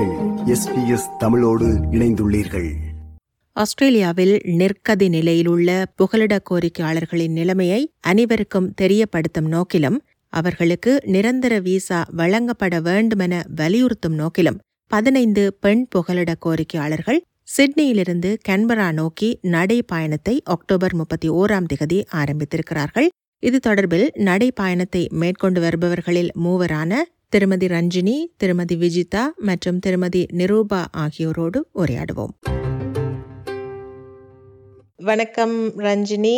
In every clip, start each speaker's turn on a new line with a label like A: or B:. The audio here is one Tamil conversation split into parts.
A: நீங்கள் எஸ்பிஎஸ் தமிழோடு இணைந்துள்ளீர்கள்.
B: ஆஸ்திரேலியாவில் நெற்கதி நிலையிலுள்ள புகலிட கோரிக்கையாளர்களின் நிலைமையை அனைவருக்கும் தெரியப்படுத்தும் நோக்கிலும் அவர்களுக்கு நிரந்தர விசா வழங்கப்பட வேண்டுமென வலியுறுத்தும் நோக்கிலும் பதினைந்து பெண் புகலிட கோரிக்கையாளர்கள் சிட்னியிலிருந்து கன்பரா நோக்கி நடைப்பயணத்தை அக்டோபர் முப்பத்தி ஓராம் திகதி ஆரம்பித்திருக்கிறார்கள். இது தொடர்பில் நடைப்பயணத்தை மேற்கொண்டு வருபவர்களில் மூவரான திருமதி ரஞ்சினி திருமதி விஜிதா மற்றும் திருமதி நிரூபா ஆகியோரோடு உரையாடுவோம். வணக்கம் ரஞ்சினி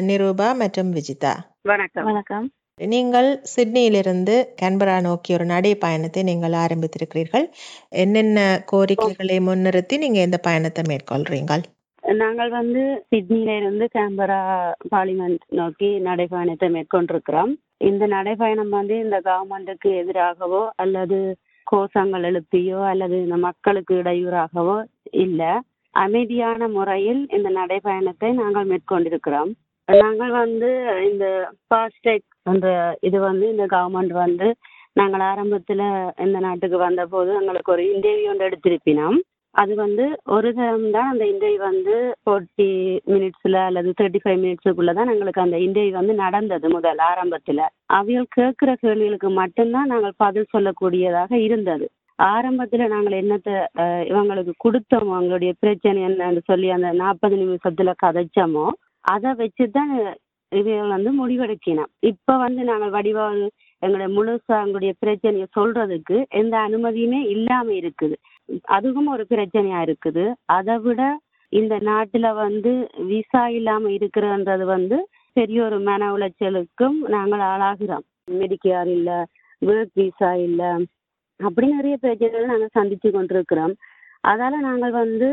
B: நிரூபா மற்றும் விஜிதா.
C: வணக்கம்.
D: வணக்கம்.
B: நீங்கள் சிட்னியிலிருந்து கேன்பரா நோக்கி ஒரு நடை பயணத்தை நீங்கள் ஆரம்பித்திருக்கிறீர்கள். என்னென்ன கோரிக்கைகளை முன்னிறுத்தி நீங்க இந்த பயணத்தை மேற்கொள்றீங்கள்?
C: நாங்கள் வந்து சிட்னில இருந்து கேம்பரா பார்லிமெண்ட் நோக்கி நடைபயணத்தை மேற்கொண்டிருக்கிறோம். இந்த நடைபயணம் வந்து இந்த கவர்மெண்ட்டுக்கு எதிராகவோ அல்லது கோஷங்கள் எழுப்பியோ அல்லது இந்த மக்களுக்கு இடையூறாகவோ இல்லை. அமைதியான முறையில் இந்த நடைபயணத்தை நாங்கள் மேற்கொண்டிருக்கிறோம். நாங்கள் வந்து இந்த ஃபாஸ்டேக் என்ற இது வந்து இந்த கவர்மெண்ட் வந்து நாங்கள் ஆரம்பத்தில் இந்த நாட்டுக்கு வந்தபோது எங்களுக்கு ஒரு இன்டர்வியூ ஒன்று எடுத்திருப்பினோம். அது வந்து ஒரு தரம் தான் அந்த இன்டர்வியூ வந்து ஃபோர்ட்டி மினிட்ஸில் அல்லது தேர்ட்டி ஃபைவ் மினிட்ஸுக்குள்ளே தான் எங்களுக்கு அந்த இன்டர்வியூ வந்து நடந்தது முதல் ஆரம்பத்தில். அவியல் கேட்குற கேள்விகளுக்கு மட்டும்தான் நாங்கள் பதில் சொல்லக்கூடியதாக இருந்தது. ஆரம்பத்தில் நாங்கள் என்னத்தை இவங்களுக்கு கொடுத்தோமோ அவங்களுடைய பிரச்சனை என்னன்னு சொல்லி அந்த நாற்பது நிமிஷத்தில் கதைச்சோமோ அதை வச்சு தான் இவைகள் வந்து முடிவெடுக்கணும் இப்போ வந்து நாங்கள் வடிவா எங்களுடைய முழுசாக எங்களுடைய பிரச்சனையை சொல்கிறதுக்கு எந்த அனுமதியுமே இல்லாமல் இருக்குது. அதுவும் ஒரு பிரச்சனையா இருக்குது. அதை விட இந்த நாட்டுல வந்து விசா இல்லாம இருக்கிறன்றது வந்து பெரிய ஒரு மன உளைச்சலுக்கும் நாங்கள் ஆளாகிறோம். மெடிக்கேர் இல்ல ஒர்க் விசா இல்ல அப்படி நிறைய பிரச்சனைகள் நாங்கள் சந்திச்சு கொண்டிருக்கிறோம். அதால நாங்கள் வந்து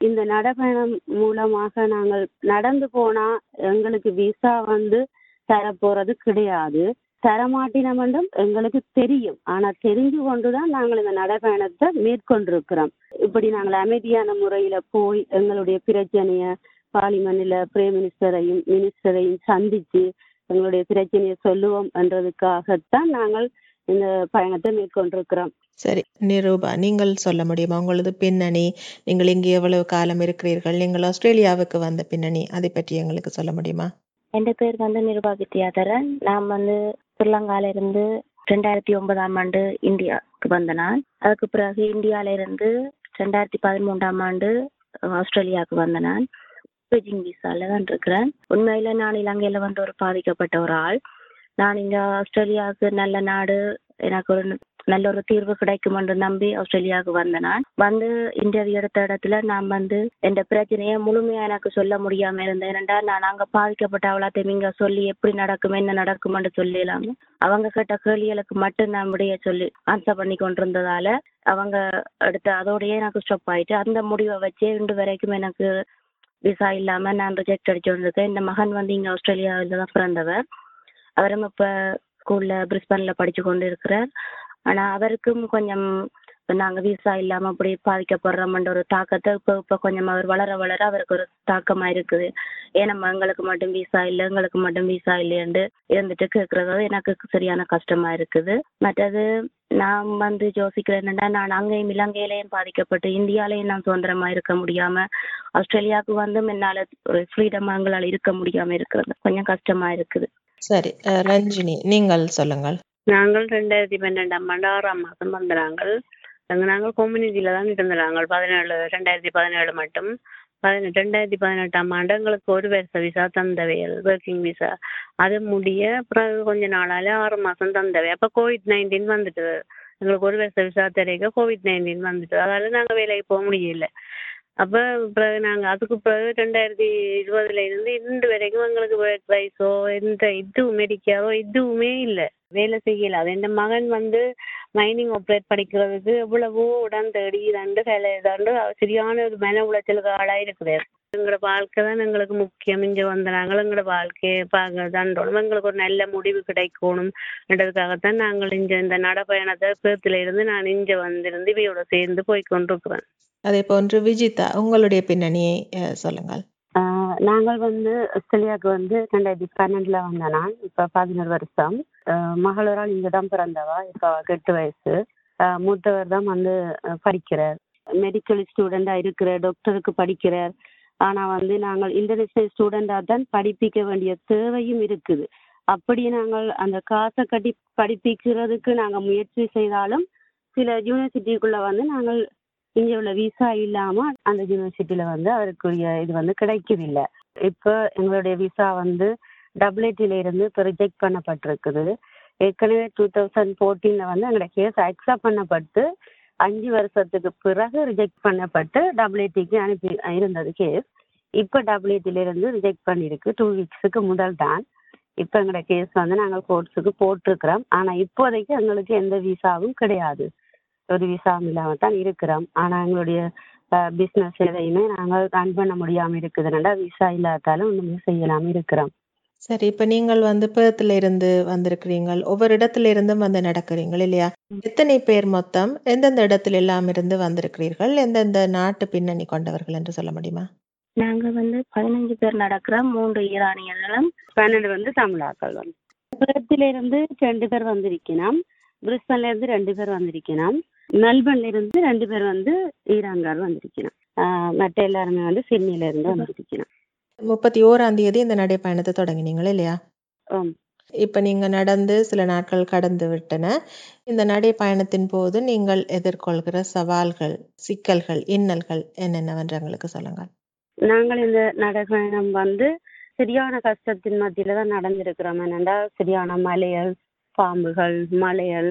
C: இந்த நடைப்பயணம் மூலமாக நாங்கள் நடந்து போனா எங்களுக்கு விசா வந்து தரப்போறது கிடையாது. தரமாட்டினம் என்றும் எங்களுக்கு தெரியும். ஆனா தெரிஞ்சு கொண்டுதான் நாங்கள் இந்த நடைபயணத்தை மேற்கொண்டிருக்கிறோம். இப்படி நாங்கள் அமைதியான முறையில போய் எங்களுடைய பிரச்சனைய பார்லிமெண்ட்ல பிரைம் மினிஸ்டரையும் மினிஸ்டரையும் சந்திச்சு எங்களுடைய பிரச்சனையை சொல்லுவோம் என்றதுக்காகத்தான் நாங்கள் இந்த பயணத்தை மேற்கொண்டிருக்கிறோம்.
B: சரி நிரூபா நீங்கள் சொல்ல முடியுமா? உங்களது பின்னணி நீங்கள் இங்கே எவ்வளவு காலம் இருக்கிறீர்கள்? நீங்கள் ஆஸ்திரேலியாவுக்கு வந்த பின்னணி அதை பற்றி எங்களுக்கு சொல்ல முடியுமா?
D: என் பேர் வந்து நிருபா வித்யாதரன். நான் வந்து ஸ்ரீலங்கால இருந்து ரெண்டாயிரத்தி ஒன்பதாம் ஆண்டு இந்தியாவுக்கு வந்த நான். அதுக்கு பிறகு இந்தியால இருந்து ரெண்டாயிரத்தி பதிமூன்றாம் ஆண்டு ஆஸ்திரேலியாவுக்கு வந்த நான். பீஜிங் விசால தான் இருக்கிறேன். உண்மையில நான் இலங்கையில வந்து ஒரு பாதிக்கப்பட்ட ஒரு ஆள். நான் இங்க ஆஸ்திரேலியாவுக்கு நல்ல நாடு எனக்கு ஒரு நல்ல ஒரு தீர்வு கிடைக்கும் என்று நம்பி ஆஸ்திரேலியாவுக்கு வந்த நான் வந்து இன்டர்வியூ எடுத்த இடத்துல நான் வந்து எந்த பிரச்சனையை முழுமையா எனக்கு சொல்ல முடியாம இருந்தேன். ஏனென்றா நான் அங்க பாதிக்கப்பட்ட அவளாத்தையும் இங்க சொல்லி எப்படி நடக்கும் என்ன நடக்கும்னு சொல்லிடலாம அவங்க கேட்ட கேள்விகளுக்கு மட்டும் நான் விடைய சொல்லி ஆன்சர் பண்ணி கொண்டிருந்ததால அவங்க எடுத்த அதோடயே எனக்கு ஸ்டாப் ஆயிட்டு அந்த முடிவை வச்சே இன்று வரைக்கும் எனக்கு விசா இல்லாம நான் ரிஜெக்ட் அடிச்சு வந்திருக்கேன் இந்த மகன் வந்து இங்க ஆஸ்திரேலியாவில் தான் பிறந்தவர். அவரும் இப்ப ஸ்கூல்ல பிரிஸ்பன்ல படிச்சு கொண்டு இருக்கிறார். ஆனா அவருக்கும் கொஞ்சம் நாங்க விசா இல்லாம அப்படி பாதிக்கப்படுறோம்ன்ற ஒரு தாக்கத்தை இப்ப இப்ப கொஞ்சம் அவர் வளர வளர அவருக்கு ஒரு தாக்கமா இருக்குது. ஏன் நம்ம எங்களுக்கு மட்டும் விசா இல்லை எங்களுக்கு மட்டும் விசா இல்லையண்டு இருந்துட்டு கேட்கறது எனக்கு சரியான கஷ்டமா இருக்குது. மற்றது நான் வந்து யோசிக்கிறேன் என்னன்னா நான் அங்கேயும் இலங்கையிலையும் பாதிக்கப்பட்டு இந்தியாலையும் நான் சுதந்திரமா இருக்க முடியாம ஆஸ்திரேலியாவுக்கு வந்து என்னால ஒரு ஃப்ரீடமா எங்களால இருக்க முடியாம இருக்கிறது. கொஞ்சம் கஷ்டமா இருக்குது.
B: சரி ரஞ்சினி நீங்கள் சொல்லுங்கள்.
C: நாங்கள் ரெண்டாயிரத்தி பன்னெண்டாம் ஆண்டு ஆறாம் மாதம் வந்த நாங்கள் அங்க நாங்கள் கம்யூனிட்டியில தான் இருந்த நாங்கள் பதினேழு ரெண்டாயிரத்தி பதினேழு மட்டும். பதினெட்டு ரெண்டாயிரத்தி பதினெட்டாம் ஆண்டு எங்களுக்கு ஒரு வருஷ விசா தந்தவையல் ஒர்க்கிங் விசா அது முடிய பிறகு கொஞ்ச நாளால ஆறு மாதம் தந்தவை. அப்போ கோவிட் நைன்டீன் வந்துட்டு எங்களுக்கு ஒரு வருஷ விசா தெரியக்க கோவிட் நைன்டீன் வந்துட்டு. அதால் நாங்கள் வேலைக்கு போக முடியல. அப்போ பிறகு நாங்கள் அதுக்கு பிறகு ரெண்டாயிரத்தி இருபதுல இருந்து இன்று வரைக்கும் எங்களுக்கு ஒர்க் வைஸோ எந்த இதுவும் மெடிக்காவோ எதுவுமே இல்லை. வேலை செய்யல. அது என் மகன் வந்து மைனிங் ஆப்ரேட் படிக்கிறதுக்கு எவ்வளவோ உடன் தேடி இதாண்டு வேலை தாண்டு சரியான ஒரு மன உளைச்சலுக்கு ஆளாக இருக்கிறார் எங்களோட வாழ்க்கை தான் எங்களுக்கு முக்கியம். இங்கே வந்த நாங்கள் எங்களோட வாழ்க்கையை பார்க்க தாண்டோம் எங்களுக்கு ஒரு நல்ல முடிவு கிடைக்கணும் என்றதுக்காகத்தான் நாங்கள் இங்கே இந்த நடைப்பயணத்தை பேர்த்துல இருந்து நான் இங்கே வந்திருந்து இவையோட சேர்ந்து போய் கொண்டிருக்கிறேன்.
B: அதே போன்று விஜிதா உங்களுடைய பின்னணியை அஹ், சொல்லுங்கள்.
C: ஆஹ் நாங்கள் வந்து ஆஸ்திரேலியாவுக்கு வந்து ரெண்டாயிரத்தி பன்னெண்டுல வந்த நான் இப்ப பதினோரு வருஷம். ஆஹ் மகளோரால் இங்கதான் பிறந்தவா? இப்ப அவளுக்கு எட்டு வயசு. ஆஹ் மூத்தவர் தான் வந்து படிக்கிறார். மெடிக்கல் ஸ்டூடெண்டா இருக்கிற டாக்டருக்கு படிக்கிறார். ஆனா வந்து நாங்கள் இன்டர்நேஷனல் ஸ்டூடெண்டா தான் படிப்பிக்க வேண்டிய தேவையும் இருக்குது. அப்படி நாங்கள் அந்த காசை கட்டி படிப்பிக்கிறதுக்கு நாங்க முயற்சி செய்தாலும் சில யூனிவர்சிட்டிக்குள்ள வந்து நாங்கள் இங்க உள்ள விசா இல்லாம அந்த யூனிவர்சிட்டியில வந்து அவருக்குரிய இது வந்து கிடைக்கவில்லை. இப்போ எங்களுடைய விசா வந்து டபிள்யூடில இருந்து இப்போ ரிஜெக்ட் பண்ணப்பட்டிருக்குது. ஏற்கனவே டூ தௌசண்ட் ஃபோர்டீன்ல வந்து எங்களோட கேஸ் அக்செப்ட் பண்ணப்பட்டு அஞ்சு வருஷத்துக்கு பிறகு ரிஜெக்ட் பண்ணப்பட்டு டபிள்யூடிக்கு அனுப்பி இருந்தது கேஸ் இப்போ டபிள்யூடில இருந்து ரிஜெக்ட் பண்ணியிருக்கு. டூ வீக்ஸுக்கு முதல் தான். இப்போ எங்களோட கேஸ் வந்து நாங்கள் கோர்ட்ஸுக்கு போட்டிருக்கிறோம். ஆனால் இப்போதைக்கு எங்களுக்கு எந்த விசாவும் கிடையாது. ஒரு விசாவும் இல்லாம தான் இருக்கிறோம். ஆனா எங்களுடைய பிசினஸ் எதையுமே நாங்கள் ரன் பண்ண முடியாம இருக்குதுனால விசா இல்லாதாலும் ஒண்ணுமே செய்யலாம இருக்கிறோம்.
B: சரி இப்ப நீங்கள் வந்து பேர்த்ல இருந்து வந்திருக்கிறீங்க ஒவ்வொரு இடத்துல இருந்தும் வந்து நடக்கிறீங்க இல்லையா? எத்தனை பேர் மொத்தம் எந்தெந்த இடத்துல எல்லாம் இருந்து வந்திருக்கிறீர்கள்? எந்தெந்த நாட்டு பின்னணி கொண்டவர்கள் என்று சொல்ல முடியுமா?
D: நாங்க வந்து பதினஞ்சு பேர் நடக்கிறோம் மூன்று ஈரானியர்களும்
C: பன்னெண்டு வந்து தமிழாக்கள் வந்து. பேர்த்தில இருந்து ரெண்டு பேர் வந்திருக்கணும் பிரிஸ்பன்ல இருந்து ரெண்டு பேர் வந்திருக்கணும் மெல்பர்ன்ல இருந்து ரெண்டு பேர் வந்து ஈரான்கார் வந்திருக்கணும் ஆஹ் மற்ற எல்லாருமே வந்து சிட்னில இருந்து வந்திருக்கணும்
B: முப்பத்தி ஓராம் தேதி இந்த நடைப்பயணத்தை தொடங்கினீங்க இல்லையா. இப்ப நீங்க நடந்து சில நாட்கள் கடந்து விட்டன. இந்த நடைப்பயணத்தின் போது நீங்கள் எதிர்கொள்கிற சவால்கள் சிக்கல்கள் இன்னல்கள் என்னென்னவென்று எங்களுக்கு சொல்லுங்க
C: நாங்கள் இந்த நடைபயணம் வந்து சரியான கஷ்டத்தின் மத்தியில தான் நடந்திருக்கிறோம். என்னண்டா சரியான மலையல் பாம்புகள் மலையல்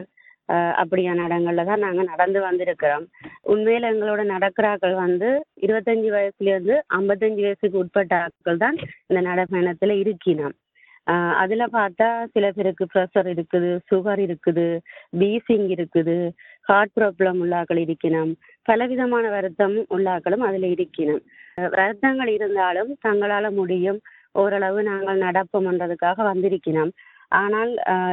C: அப்படியான இடங்கள்ல தான் நாங்க நடந்து வந்திருக்கிறோம். உண்மையில எங்களோட நடக்கிறாக்கள் வந்து இருபத்தஞ்சு வயசுல இருந்து ஐம்பத்தஞ்சு வயசுக்கு உட்பட்ட ஆட்கள் தான் இந்த நடப்பயணத்துல இருக்கினோம். ஆஹ் அதுல பார்த்தா சில பேருக்கு ப்ரெஷர் இருக்குது சுகர் இருக்குது பீசிங் இருக்குது ஹார்ட் ப்ராப்ளம் உள்ளாக்கள் இருக்கணும் பலவிதமான வருத்தம் உள்ளாக்களும் அதுல இருக்கணும் வருத்தங்கள் இருந்தாலும் தங்களால முடியும். ஓரளவு நாங்கள் நடப்போம்ன்றதுக்காக வந்திருக்கிறோம் ஆனால்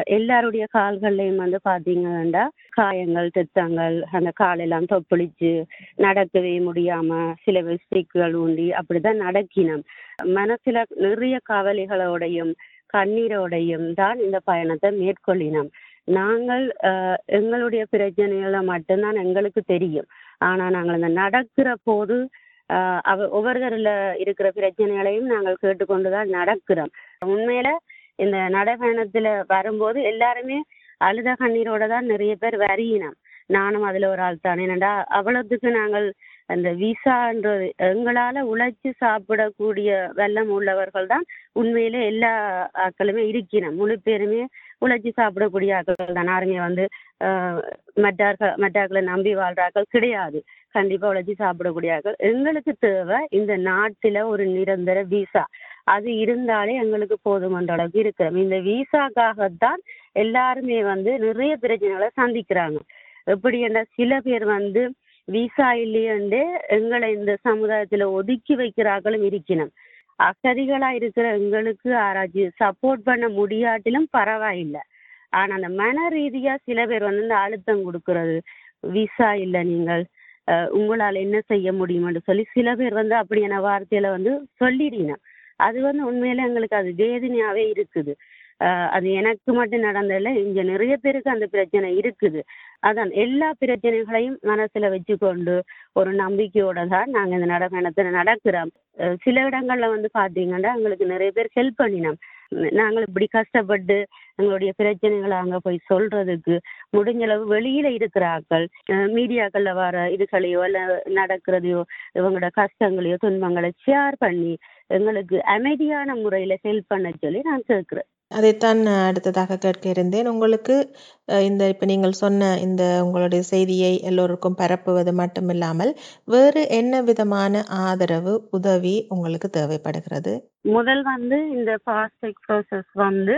C: எல்லாருடைய கால்கள்லையும் வந்து பாத்தீங்கன்னா காயங்கள் திட்டங்கள் அந்த காலெல்லாம் தொப்பளிச்சு நடக்கவே முடியாம சில வெஸ்டிக்குகள் ஊண்டி அப்படிதான் நடக்கினோம். மனசுல நிறைய கவலைகளோடையும் கண்ணீரோடையும் தான் இந்த பயணத்தை மேற்கொள்ளினோம். நாங்கள் எங்களுடைய பிரச்சனைகளை மட்டும்தான் எங்களுக்கு தெரியும். ஆனா நாங்கள் இந்த நடக்கிற போது ஆஹ் அவ ஒவ்வொருத்தருல இருக்கிற பிரச்சனைகளையும் நாங்கள் கேட்டுக்கொண்டுதான் நடக்கிறோம். உண்மையில இந்த நடைபயணத்துல வரும்போது எல்லாருமே அழுத கண்ணீரோட தான் நிறைய பேர் வரியினோம் நானும் அதுல ஒரு ஆள் தானே. என்னடா அவ்வளவுக்கு நாங்கள் அந்த விசான்றது எங்களால உழைச்சு சாப்பிடக்கூடிய வெள்ளம் உள்ளவர்கள் தான் உண்மையிலே எல்லா ஆட்களுமே இருக்கிறோம் முழு பேருமே உழைச்சி சாப்பிடக்கூடிய ஆட்கள் தான். யாருமே வந்து ஆஹ் மற்றார்கள் மற்றாக்களை நம்பி வாழ்றாக்கள் கிடையாது. கண்டிப்பா உழைச்சி சாப்பிடக்கூடிய ஆட்கள். எங்களுக்கு தேவை இந்த நாட்டில ஒரு நிரந்தர விசா அது இருந்தாலே எங்களுக்கு போதுமன்ற அளவுக்கு இருக்கிறோம். இந்த விசாக்காகத்தான் எல்லாருமே வந்து நிறைய பிரச்சனைகளை சந்திக்கிறாங்க. எப்படி என்ன சில பேர் வந்து விசா இல்லையண்டு எங்களை இந்த சமுதாயத்துல ஒதுக்கி வைக்கிறார்களும் இருக்கணும் அகதிகளா இருக்கிற எங்களுக்கு ஆராய்ச்சி சப்போர்ட் பண்ண முடியாட்டிலும் பரவாயில்லை. ஆனா அந்த மன ரீதியா சில பேர் வந்து இந்த அழுத்தம் கொடுக்கறது விசா இல்லை நீங்கள் உங்களால் உங்களால என்ன செய்ய முடியும்னு சொல்லி சில பேர் வந்து அப்படியான வார்த்தையில வந்து சொல்லிடுறீங்க அது வந்து உண்மையில எங்களுக்கு அது வேதனையாவே இருக்குது. அது எனக்கு மட்டும் நடந்ததில்ல இங்க நிறைய பேருக்கு அந்த பிரச்சனை இருக்குது. அதான் எல்லா பிரச்சனைகளையும் மனசுல வச்சுக்கொண்டு ஒரு நம்பிக்கையோட தான் நாங்க இந்த நடக்கணத்துல நடக்கிறோம். சில இடங்கள்ல வந்து பாத்தீங்கன்னா எங்களுக்கு நிறைய பேர் ஹெல்ப் பண்ணினோம். நாங்கள் இப்படி கஷ்டப்பட்டு எங்களுடைய பிரச்சனைகளை அங்க போய் சொல்றதுக்கு முடிஞ்ச அளவு வெளியில இருக்கிற ஆக்கள் மீடியாக்கள்ல வர இதுகளையோ இல்ல நடக்கிறதையோ இவங்களோட கஷ்டங்களையோ துன்பங்களை ஷேர் பண்ணி எங்களுக்கு அமைதியான முறையில ஹெல்ப் பண்ண சொல்லி நான் கேட்கிறேன்
B: அதைத்தான் அடுத்ததாக கேட்க இருந்தேன். உங்களுக்கு இந்த இப்ப நீங்கள் சொன்ன இந்த உங்களுடைய செய்தியை எல்லோருக்கும் பரப்புவது மட்டுமில்லாமல் வேறு என்ன விதமான ஆதரவு உதவி உங்களுக்கு தேவைப்படுகிறது?
C: முதல் வந்து இந்த ஃபாஸ்டிக் ப்ராசஸ் வந்து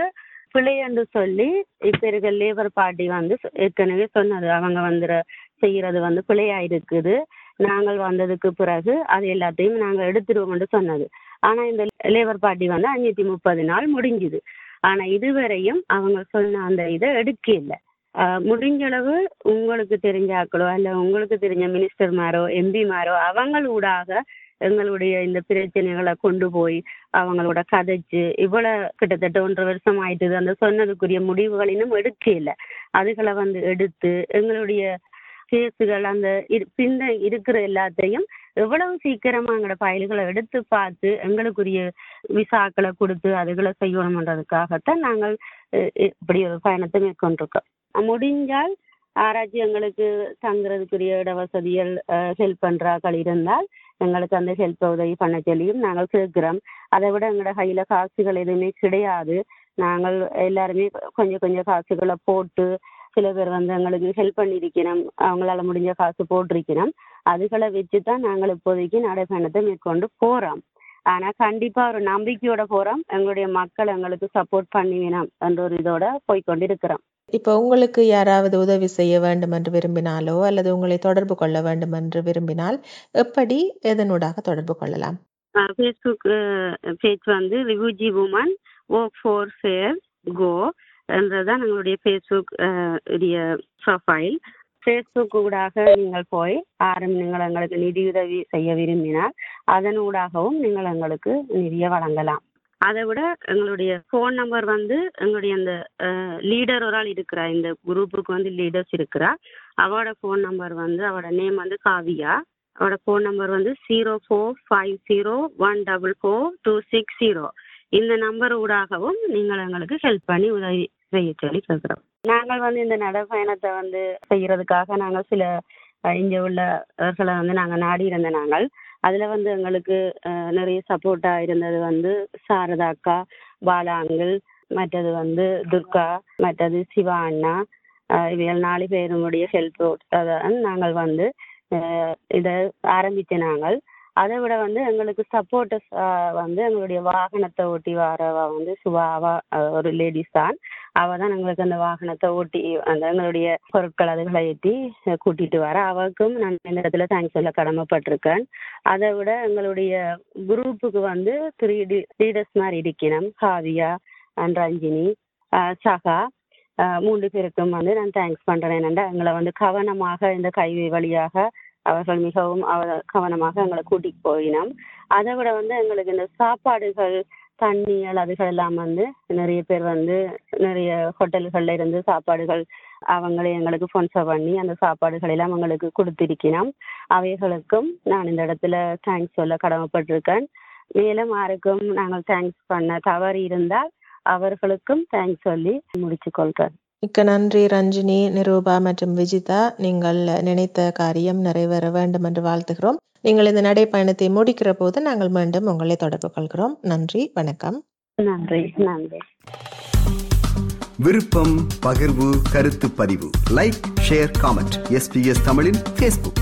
C: பிழைன்னு சொல்லி இப்ப இருக்க லேபர் பார்ட்டி வந்து ஏற்கனவே சொன்னது. அவங்க வந்து செய்யறது வந்து பிழையா இருக்குது. நாங்கள் வந்ததுக்கு பிறகு அது எல்லாத்தையும் நாங்க எடுத்துருவோம்னு சொன்னது. ஆனா இந்த லேபர் பார்ட்டி வந்து அஞ்சூத்தி முப்பது நாள் முடிஞ்சுது. ஆனா இதுவரையும் அவங்க சொன்ன அந்த இதை எடுக்க இல்லை முடிஞ்ச அளவு உங்களுக்கு தெரிஞ்ச ஆக்களோ அல்ல உங்களுக்கு தெரிஞ்ச மினிஸ்டர்மாரோ எம்பிமாரோ அவங்களூடாக எங்களுடைய இந்த பிரச்சனைகளை கொண்டு போய் அவங்களோட கதைச்சு இவ்வளவு கிட்டத்தட்ட ஒன்றரை வருஷம் ஆயிட்டுது. அந்த சொன்னதுக்குரிய முடிவுகள் இன்னும் எடுக்க இல்லை அதுகளை வந்து எடுத்து எங்களுடைய கேஸுகள் அந்த பின்ன இருக்கிற எல்லாத்தையும் எவ்வளவு சீக்கிரமா எங்களோட ஃபைல்களை எடுத்து பார்த்து எங்களுக்குரிய விசாக்களை கொடுத்து அதுகளை செய்யணும்ன்றதுக்காகத்தான் நாங்கள் இப்படி ஒரு பயணத்தை மேற்கொண்டிருக்கோம். முடிஞ்சால் ஆராய்ச்சி எங்களுக்கு தங்குறதுக்குரிய இட வசதிகள் ஹெல்ப் பண்றாக்கள் இருந்தால் எங்களுக்கு அந்த ஹெல்ப் உதவி பண்ண சொல்லியும் நாங்கள் கேட்கிறோம். அதை விட எங்களோட கையில காசுகள் எதுவுமே கிடையாது. நாங்கள் எல்லாருமே கொஞ்சம் கொஞ்சம் காசுகளை போட்டு சில பேர் வந்து எங்களுக்கு ஹெல்ப் பண்ணியிருக்கிறோம் அவங்களால முடிஞ்ச காசு போட்டிருக்கிறோம் அதுகளை வச்சு தான் நாங்கள் இப்போதைக்கு நடைபயணத்தை மேற்கொண்டு போறோம். ஆனா கண்டிப்பா ஒரு நம்பிக்கையோட போறோம். எங்களுடைய மக்கள் எங்களுக்கு சப்போர்ட் பண்ணுவினோம் என்ற ஒரு இதோட போய்க்கொண்டு இருக்கிறோம்
B: இப்போ உங்களுக்கு யாராவது உதவி செய்ய வேண்டும் என்று விரும்பினாலோ அல்லது உங்களை தொடர்பு கொள்ள வேண்டும் என்று விரும்பினால் எப்படி எதனூடாக தொடர்பு கொள்ளலாம்?
C: ஃபேஸ்புக் பேஜ் வந்து refugee women work for fair go என்றதான் எங்களுடைய ஃபேஸ்புக் உடைய ப்ரொஃபைல் ஃபேஸ்புக் ஊடாக நீங்கள் போய் ஆரம் நீங்கள் எங்களுக்கு நிதியுதவி செய்ய விரும்பினால் அதன் ஊடாகவும் நீங்கள் எங்களுக்கு நிதியை வழங்கலாம். அதை விட எங்களுடைய ஃபோன் நம்பர் வந்து எங்களுடைய அந்த லீடர் ஒரு ஆள் இருக்கிறா இந்த குரூப்புக்கு வந்து லீடர்ஸ் இருக்கிறா அவரோட ஃபோன் நம்பர் வந்து அவரோட நேம் வந்து காவியா. அவரோட ஃபோன் நம்பர் வந்து zero four five zero one double four two six zero இந்த நம்பர் ஊடாகவும் நீங்கள் எங்களுக்கு ஹெல்ப் பண்ணி உதவி செய்ய சொல்லி சொல்கிறோம் நாங்கள் வந்து இந்த நடைப்பயணத்தை வந்து செய்யறதுக்காக நாங்கள் சில இங்கே உள்ளவர்களை வந்து நாங்கள் நாடி இருந்த நாங்கள். அதுல வந்து எங்களுக்கு நிறைய சப்போர்ட்டாக இருந்தது வந்து சாரதா அக்கா பாலாங்கள் மற்றது வந்து துர்கா மற்றது சிவா அண்ணா இவைகள் நாலு பேருடைய ஹெல்ப் தான் நாங்கள் வந்து இதை ஆரம்பிச்ச நாங்கள். அதை விட வந்து எங்களுக்கு சப்போர்ட்டர்ஸ் வந்து எங்களுடைய வாகனத்தை ஓட்டி வரவ வந்து சுபாவா ஒரு லேடிஸ் தான். அவ தான் எங்களுக்கு அந்த வாகனத்தை ஓட்டி அந்த எங்களுடைய பொருட்கள் அதுகளை ஏற்றி கூட்டிகிட்டு கூட்டிட்டு வர. அவருக்கும் நான் இந்த இடத்துல தேங்க்ஸ் சொல்ல கடமைப்பட்டிருக்கேன். அதை விட எங்களுடைய குரூப்புக்கு வந்து த்ரீ லீடர்ஸ் மாதிரி இருக்கணும் காவியா அண்ட் ரஞ்சினி சகா மூன்று பேருக்கும் வந்து நான் தேங்க்ஸ் பண்றேன். என்னென்னா எங்களை வந்து கவனமாக இந்த கைவி வழியாக அவர்கள் மிகவும் அவ- கவனமாக எங்களை கூட்டிட்டு போயினோம். அதை விட வந்து எங்களுக்கு இந்த சாப்பாடுகள் தண்ணிகள் அதுகள் எல்லாம் வந்து நிறைய பேர் வந்து நிறைய ஹோட்டல்கள்ல இருந்து சாப்பாடுகள் அவங்களே எங்களுக்கு ஸ்பான்சர் பண்ணி அந்த சாப்பாடுகள் எல்லாம் எங்களுக்கு கொடுத்திருக்கிறோம். அவைகளுக்கும் நான் இந்த இடத்துல தேங்க்ஸ் சொல்ல கடமைப்பட்டிருக்கேன். மேலும் யாருக்கும் நாங்கள் தேங்க்ஸ் பண்ண தவறு இருந்தால் அவர்களுக்கும் தேங்க்ஸ் சொல்லி முடிச்சு கொள்கிறேன்.
B: மிக்க நன்றி ரஞ்சினி நிரூபா மற்றும் விஜிதா. நீங்கள் நினைத்த காரியம் நிறைவேற வேண்டும் என்று வாழ்த்துகிறோம். நீங்கள் இந்த நடைப்பயணத்தை முடிக்கிற போது நாங்கள் மீண்டும் உங்களை தொடர்பு கொள்கிறோம். நன்றி வணக்கம்.
C: நன்றி நன்றி.
A: விருப்பம் பகிர்வு கருத்து பதிவு. லைக் ஷேர் காமெண்ட் எஸ்பிஎஸ் தமிழின் ஃபேஸ்புக்